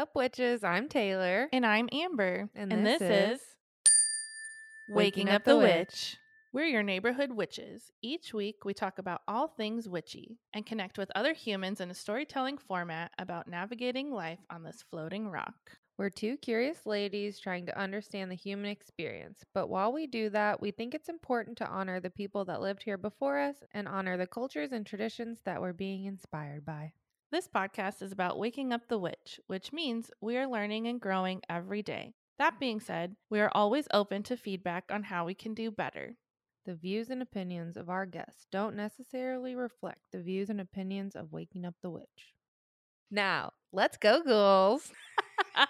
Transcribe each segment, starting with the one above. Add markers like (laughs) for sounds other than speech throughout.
up, witches? I'm Taylor. And I'm Amber. And And, this this, is is Waking Up the Witch. We're your neighborhood witches. Each week, we talk about all things witchy and connect with other humans in a storytelling format about navigating life on this floating rock. We're two curious ladies trying to understand the human experience. But while we do that, we think it's important to honor the people that lived here before us and honor the cultures and traditions that we're being inspired by. This podcast is about waking up the witch, which means we are learning and growing every day. That being said, we are always open to feedback on how we can do better. The views and opinions of our guests don't necessarily reflect the views and opinions of Waking Up the Witch. Now, let's go, ghouls. (laughs)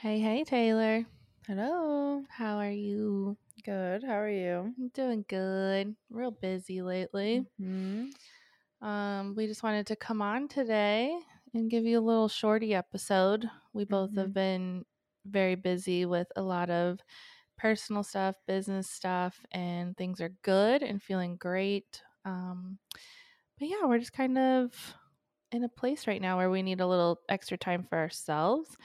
hey, hey, Taylor. Hello. How are you? Good. How are you? I'm doing good. Real busy lately. hmm Um, we just wanted to come on today and give you a little shorty episode. We both have been very busy with a lot of personal stuff, business stuff, and things are good and feeling great. Um, but yeah, we're just kind of in a place right now where we need a little extra time for ourselves.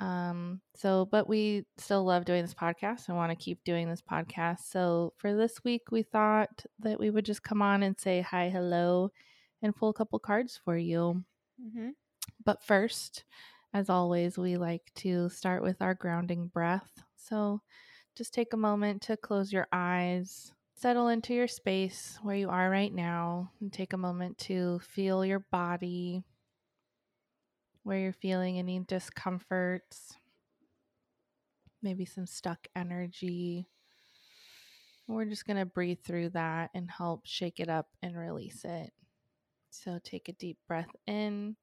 Um, so, but we still love doing this podcast and want to keep doing this podcast. So, for this week, we thought that we would just come on and say hi, hello, and pull a couple cards for you. Mm-hmm. But first, as always, we like to start with our grounding breath. So, just take a moment to close your eyes, settle into your space where you are right now, and take a moment to feel your body, where you're feeling any discomforts, maybe some stuck energy. We're just going to breathe through that and help shake it up and release it. So take a deep breath in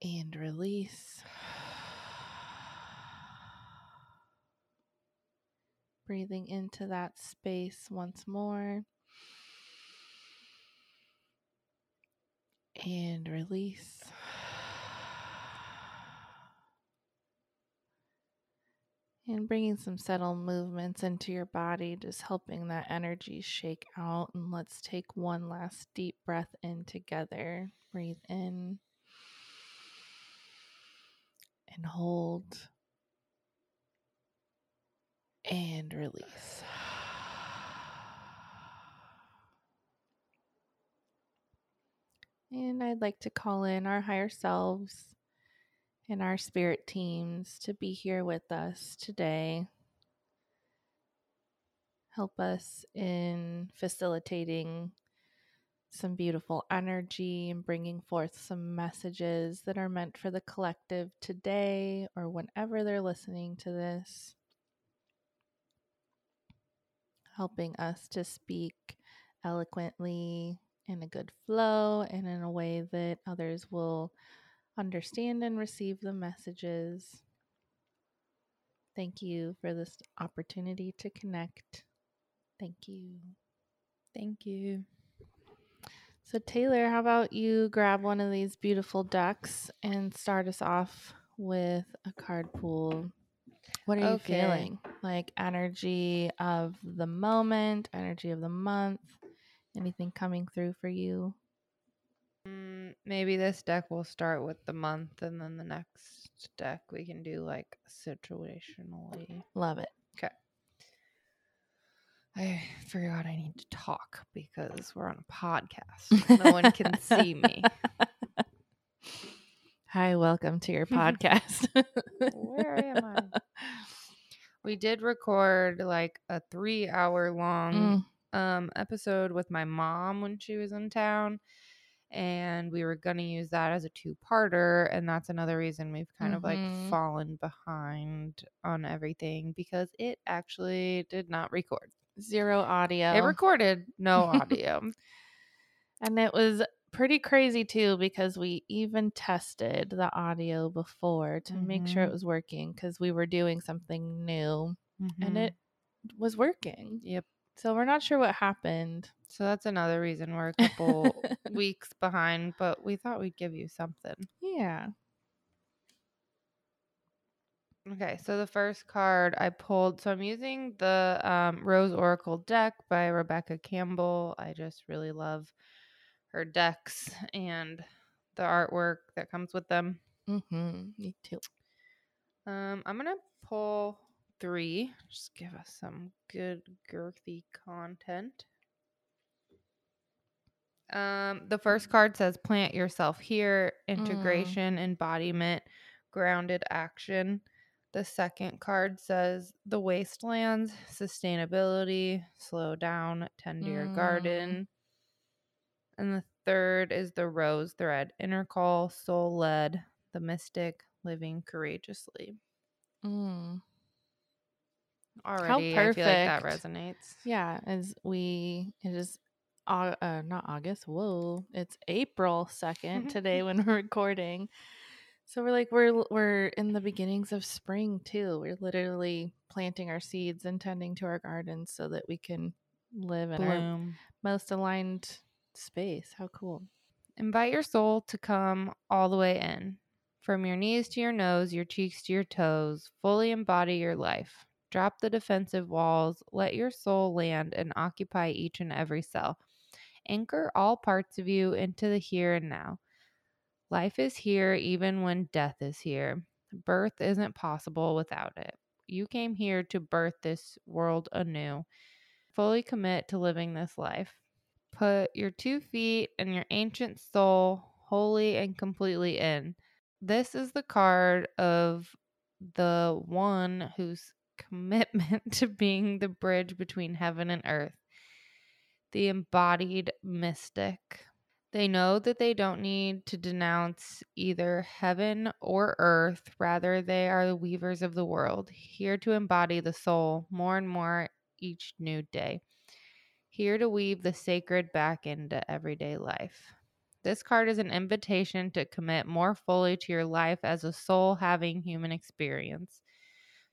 and release. (sighs) Breathing into that space once more. And release. And bringing some subtle movements into your body, just helping that energy shake out. And let's take one last deep breath in together. Breathe in and hold and release. And I'd like to call in our higher selves and our spirit teams to be here with us today. Help us in facilitating some beautiful energy and bringing forth some messages that are meant for the collective today or whenever they're listening to this. Helping us to speak eloquently in a good flow and in a way that others will understand and receive the messages. Thank you for this opportunity to connect. Thank you. Thank you. So, Taylor, how about you grab one of these beautiful ducks and start us off with a card pool? What are Okay. you feeling? Like energy of the moment, energy of the month, anything coming through for you? Mm, maybe this deck will start with the month, and then the next deck we can do like situationally. Love it. Okay. I forgot I need to talk because we're on a podcast. No one can see me. (laughs) Hi, welcome to your podcast. (laughs) Where am I? (laughs) We did record like a three hour long Mm, um episode with my mom when she was in town and we were going to use that as a two-parter and that's another reason we've kind of like Mhm. fallen behind on everything because it actually did not record. zero audio. It recorded no (laughs) audio. And it was pretty crazy too because we even tested the audio before to make sure it was working because we were doing something new Mhm. and it was working. Yep. So we're not sure what happened. So that's another reason we're a couple (laughs) weeks behind, but we thought we'd give you something. Yeah. Okay, so the first card I pulled, so I'm using the um, Rose Oracle deck by Rebecca Campbell. I just really love her decks and the artwork that comes with them. Mm-hmm. Me too. Um, I'm gonna pull three. Just give us some good girthy content. Um, the first card says plant yourself here, integration, embodiment, grounded action. The second card says the wastelands, sustainability, slow down, tend to your Mm. garden. And the third is the rose thread, inner call, soul led, the mystic, living courageously. Mm. Already, I feel like that resonates. Yeah, as we it is Au- uh, not August. Whoa, it's April second (laughs) today when we're recording. So we're like we're we're in the beginnings of spring too. We're literally planting our seeds and tending to our gardens so that we can live in our most aligned space. How cool! Invite your soul to come all the way in. From your knees to your nose, your cheeks to your toes, fully embody your life. Drop the defensive walls. Let your soul land and occupy each and every cell. Anchor all parts of you into the here and now. Life is here even when death is here. Birth isn't possible without it. You came here to birth this world anew. Fully commit to living this life. Put your two feet and your ancient soul wholly and completely in. This is the card of the one whose commitment (laughs) to being the bridge between heaven and earth, the embodied mystic. They know that they don't need to denounce either heaven or earth. Rather, they are the weavers of the world, here to embody the soul more and more each new day here to weave the sacred back into everyday life. This card is an invitation to commit more fully to your life as a soul having human experience,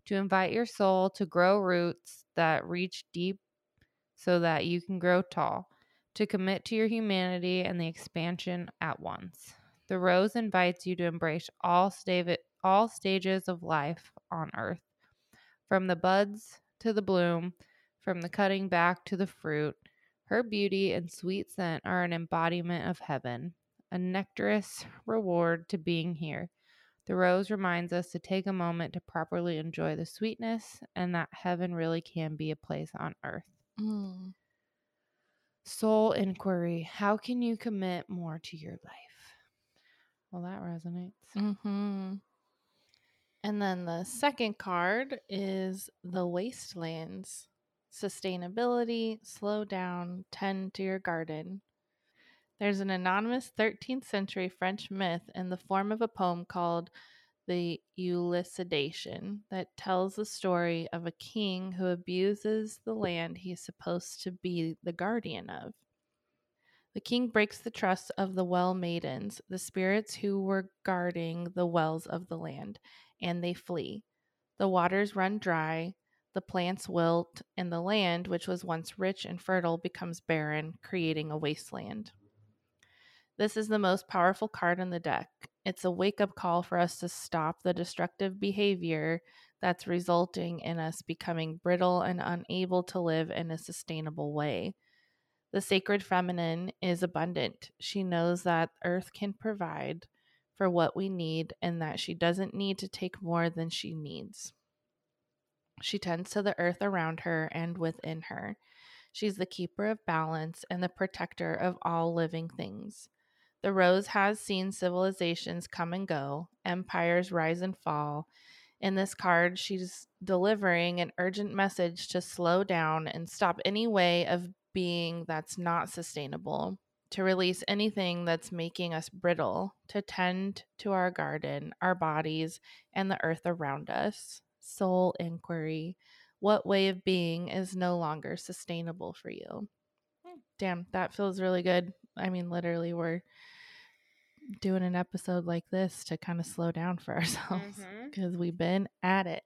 to invite your soul to grow roots that reach deep so that you can grow tall, to commit to your humanity and the expansion at once. The rose invites you to embrace all, sta- all stages of life on earth, from the buds to the bloom, from the cutting back to the fruit. Her beauty and sweet scent are an embodiment of heaven, a nectarous reward to being here. The rose reminds us to take a moment to properly enjoy the sweetness and that heaven really can be a place on earth. Mm. Soul inquiry How can you commit more to your life? Well, that resonates. Mm-hmm. And then the second card is the wastelands. Sustainability, slow down, tend to your garden. There's an anonymous 13th century French myth in the form of a poem called the Elucidation that tells the story of a king who abuses the land he's supposed to be the guardian of. The king breaks the trust of the well maidens, the spirits who were guarding the wells of the land, and they flee. The waters run dry, the plants wilt, and the land, which was once rich and fertile, becomes barren, creating a wasteland. This is the most powerful card in the deck. It's a wake up call for us to stop the destructive behavior that's resulting in us becoming brittle and unable to live in a sustainable way. The sacred feminine is abundant. She knows that Earth can provide for what we need and that she doesn't need to take more than she needs. She tends to the earth around her and within her. She's the keeper of balance and the protector of all living things. The rose has seen civilizations come and go, empires rise and fall. In this card, she's delivering an urgent message to slow down and stop any way of being that's not sustainable, to release anything that's making us brittle, to tend to our garden, our bodies, and the earth around us. Soul inquiry. What way of being is no longer sustainable for you? Hmm. Damn, that feels really good. I mean, literally, we're doing an episode like this to kind of slow down for (laughs) ourselves because we've been at it.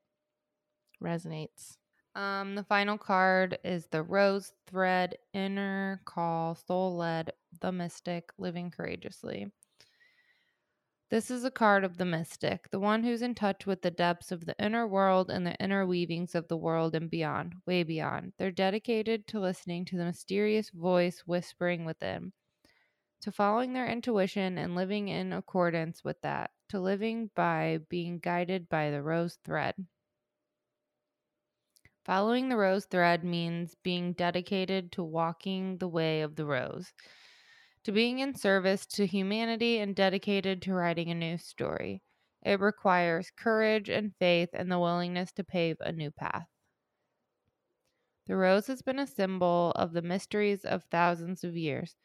Resonates. Um, the final card is the rose thread, inner call, soul led, the mystic, living courageously. This is a card of the mystic, the one who's in touch with the depths of the inner world and the inner weavings of the world and beyond, way beyond. They're dedicated to listening to the mysterious voice whispering within, to following their intuition and living in accordance with that, to living by being guided by the rose thread. Following the rose thread means being dedicated to walking the way of the rose, to being in service to humanity and dedicated to writing a new story. It requires courage and faith and the willingness to pave a new path. The rose has been a symbol of the mysteries of thousands of years.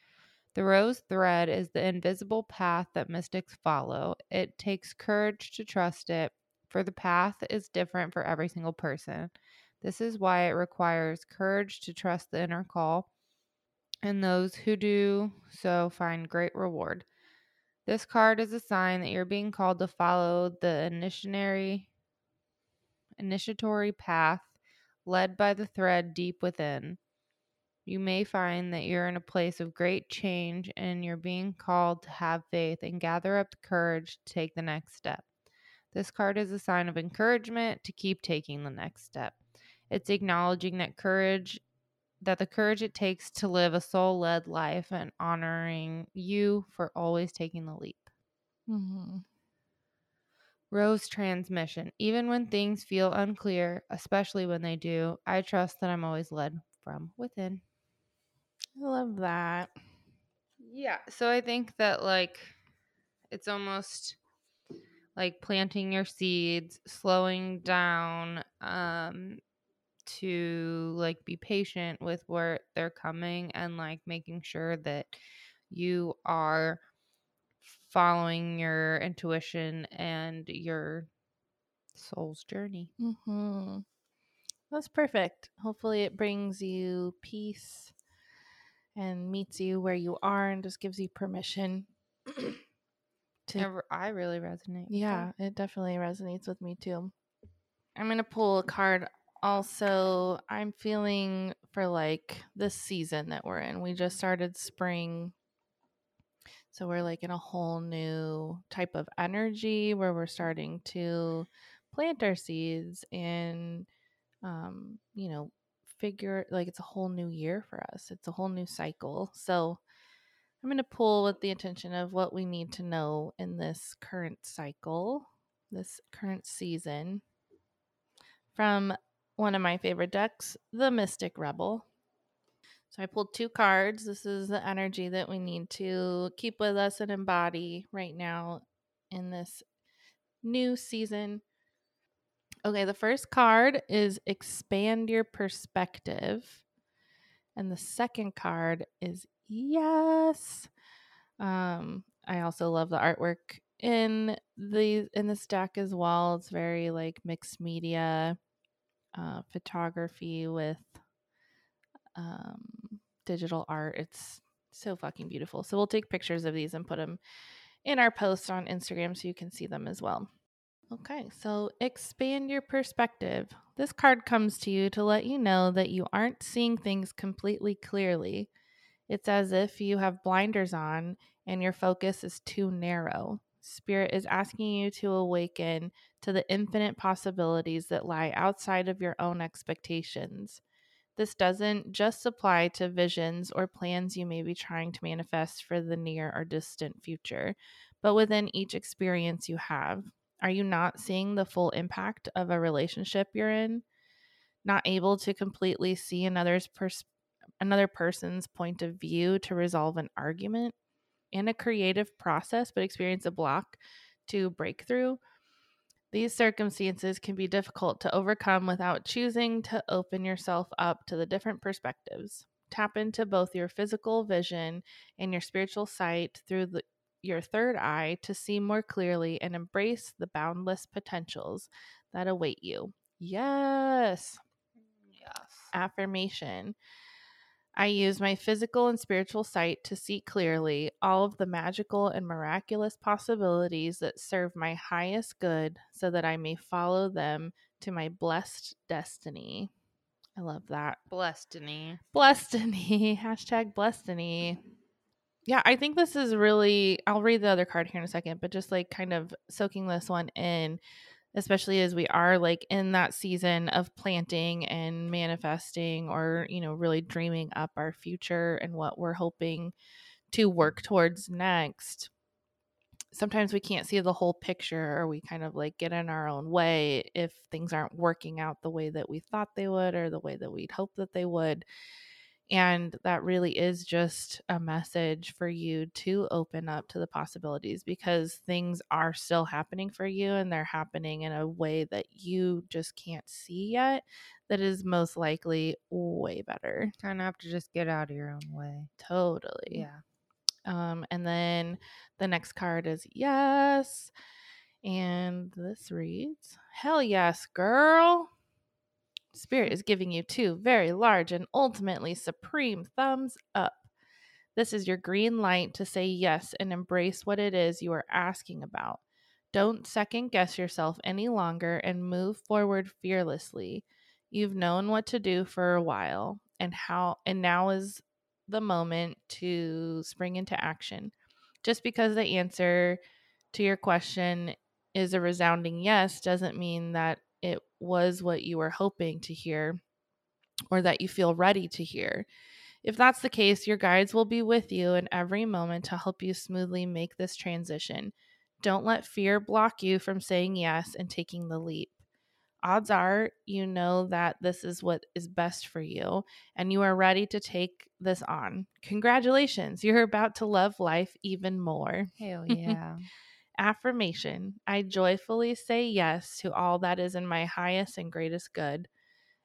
The rose thread is the invisible path that mystics follow. It takes courage to trust it, for the path is different for every single person. This is why it requires courage to trust the inner call, and those who do so find great reward. This card is a sign that you're being called to follow the initiatory, initiatory path led by the thread deep within. You may find that you're in a place of great change and you're being called to have faith and gather up the courage to take the next step. This card is a sign of encouragement to keep taking the next step. It's acknowledging that courage that the courage it takes to live a soul-led life and honoring you for always taking the leap. Mm-hmm. Rose transmission. Even when things feel unclear, especially when they do, I trust that I'm always led from within. I love that. Yeah. So I think that like it's almost like planting your seeds, slowing down um to like be patient with where they're coming and like making sure that you are following your intuition and your soul's journey. Mm-hmm. That's perfect. Hopefully, it brings you peace and meets you where you are and just gives you permission (clears throat) to. I really resonate. Yeah, it definitely resonates with me too. I'm going to pull a card. Also, I'm feeling for like this season that we're in. We just started spring. So we're like in a whole new type of energy where we're starting to plant our seeds and um, you know, figure like it's a whole new year for us. It's a whole new cycle. So I'm going to pull with the intention of what we need to know in this current cycle, this current season from one of my favorite decks, the Mystic Rebel. So I pulled two cards. This is the energy that we need to keep with us and embody right now in this new season. Okay, the first card is expand your perspective. And the second card is yes. Um I also love the artwork in the in this deck as well. It's very like mixed media uh, photography with um, digital art. It's so fucking beautiful. So we'll take pictures of these and put them in our post on Instagram so you can see them as well. Okay, so expand your perspective. This card comes to you to let you know that you aren't seeing things completely clearly. It's as if you have blinders on and your focus is too narrow. Spirit is asking you to awaken to the infinite possibilities that lie outside of your own expectations. This doesn't just apply to visions or plans you may be trying to manifest for the near or distant future, but within each experience you have. Are you not seeing the full impact of a relationship you're in? Not able to completely see another's pers- another person's point of view to resolve an argument in a creative process, but experience a block to breakthrough? These circumstances can be difficult to overcome without choosing to open yourself up to the different perspectives. Tap into both your physical vision and your spiritual sight through the, your third eye to see more clearly and embrace the boundless potentials that await you. Yes. Yes. Affirmation. I use my physical and spiritual sight to see clearly all of the magical and miraculous possibilities that serve my highest good so that I may follow them to my blessed destiny. I love that. Blessed (laughs) Hashtag blessed yeah, I think this is really, I'll read the other card here in a second, but just like kind of soaking this one in, especially as we are like in that season of planting and manifesting or, you know, really dreaming up our future and what we're hoping to work towards next. Sometimes we can't see the whole picture or we kind of like get in our own way if things aren't working out the way that we thought they would or the way that we'd hope that they would. And that really is just a message for you to open up to the possibilities because things are still happening for you and they're happening in a way that you just can't see yet. That is most likely way better. Kind of have to just get out of your own way. Totally. Yeah. Um, and then the next card is yes. And this reads, Hell yes, girl. Spirit is giving you two very large and ultimately supreme thumbs up. This is your green light to say yes and embrace what it is you are asking about. Don't second guess yourself any longer and move forward fearlessly. You've known what to do for a while and how and now is the moment to spring into action. Just because the answer to your question is a resounding yes doesn't mean that it was what you were hoping to hear or that you feel ready to hear. If that's the case, your guides will be with you in every moment to help you smoothly make this transition. Don't let fear block you from saying yes and taking the leap. Odds are you know that this is what is best for you and you are ready to take this on. Congratulations, you're about to love life even more. Hell (laughs) yeah. Affirmation I joyfully say yes to all that is in my highest and greatest good.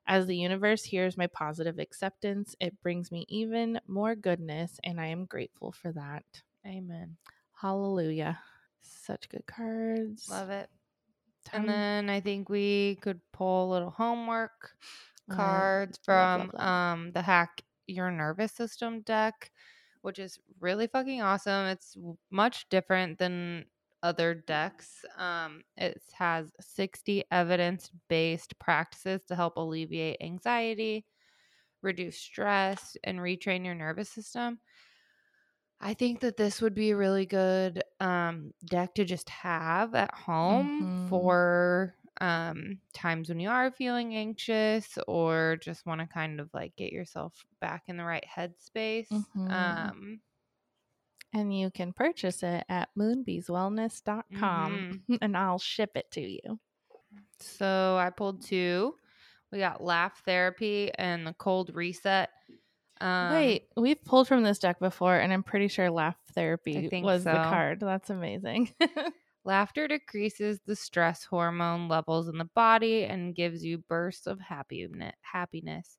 As the universe hears my positive acceptance, it brings me even more goodness, and I am grateful for that. Amen. Hallelujah. Such good cards. Love it. Time- And then I think we could pull a little homework Uh, cards love, from love, love. um the hack your nervous system deck, which is really fucking awesome. It's much different than other decks. Um it has 60 evidence-based practices to help alleviate anxiety, reduce stress, and retrain your nervous system. I think that this would be a really good um, deck to just have at home Mhm. for um, times when you are feeling anxious or just want to kind of like get yourself back in the right headspace. Mhm. Um, and you can purchase it at moonbeeswellness.com (laughs) and I'll ship it to you. so I pulled two. We got laugh therapy and the cold reset. Um, Wait, we've pulled from this deck before, and I'm pretty sure laugh therapy was the card. That's amazing. (laughs) Laughter decreases the stress hormone levels in the body and gives you bursts of happiness. happiness.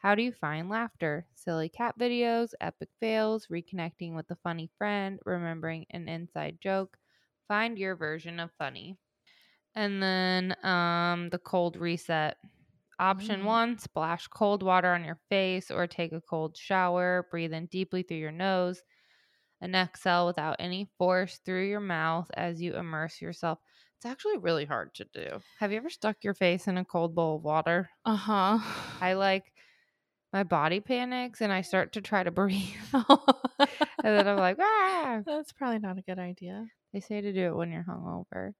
How do you find laughter? Silly cat videos, epic fails, reconnecting with a funny friend, remembering an inside joke. Find your version of funny. And then um, the cold reset. Option Mm. one splash cold water on your face or take a cold shower. Breathe in deeply through your nose and exhale without any force through your mouth as you immerse yourself. It's actually really hard to do. Have you ever stuck your face in a cold bowl of water? uh huh. I like my body panics and I start to try to breathe. (laughs) and then I'm like, ah. That's probably not a good idea. They say to do it when you're hungover.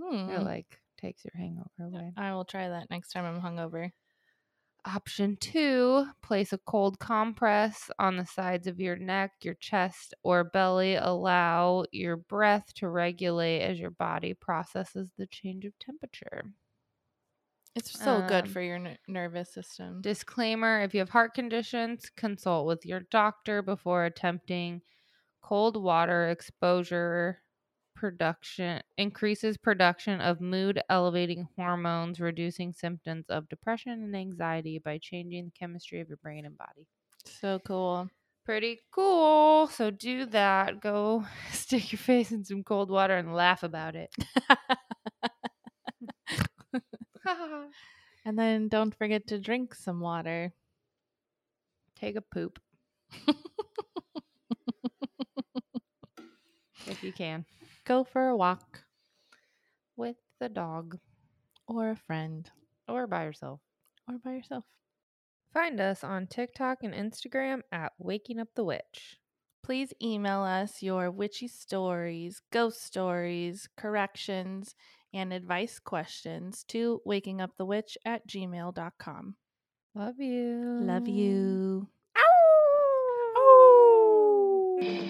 Hmm. It like takes your hangover away. I will try that next time I'm hungover. Option two, place a cold compress on the sides of your neck, your chest, or belly. Allow your breath to regulate as your body processes the change of temperature. It's so good Um, for your ner- nervous system. Disclaimer if you have heart conditions, consult with your doctor before attempting cold water exposure production increases production of mood elevating hormones reducing symptoms of depression and anxiety by changing the chemistry of your brain and body So cool. pretty cool so do that go (laughs) stick your face in some cold water and laugh about it (laughs) Uh-huh. and then don't forget to drink some water. take a poop if you can Go for a walk with the dog or a friend or by yourself or by yourself. Find us on TikTok and Instagram at Waking Up the Witch. please email us your witchy stories, ghost stories, corrections, and advice questions to wakingupthewitch at gmail.com. Love you. Love you. Ow! Ow!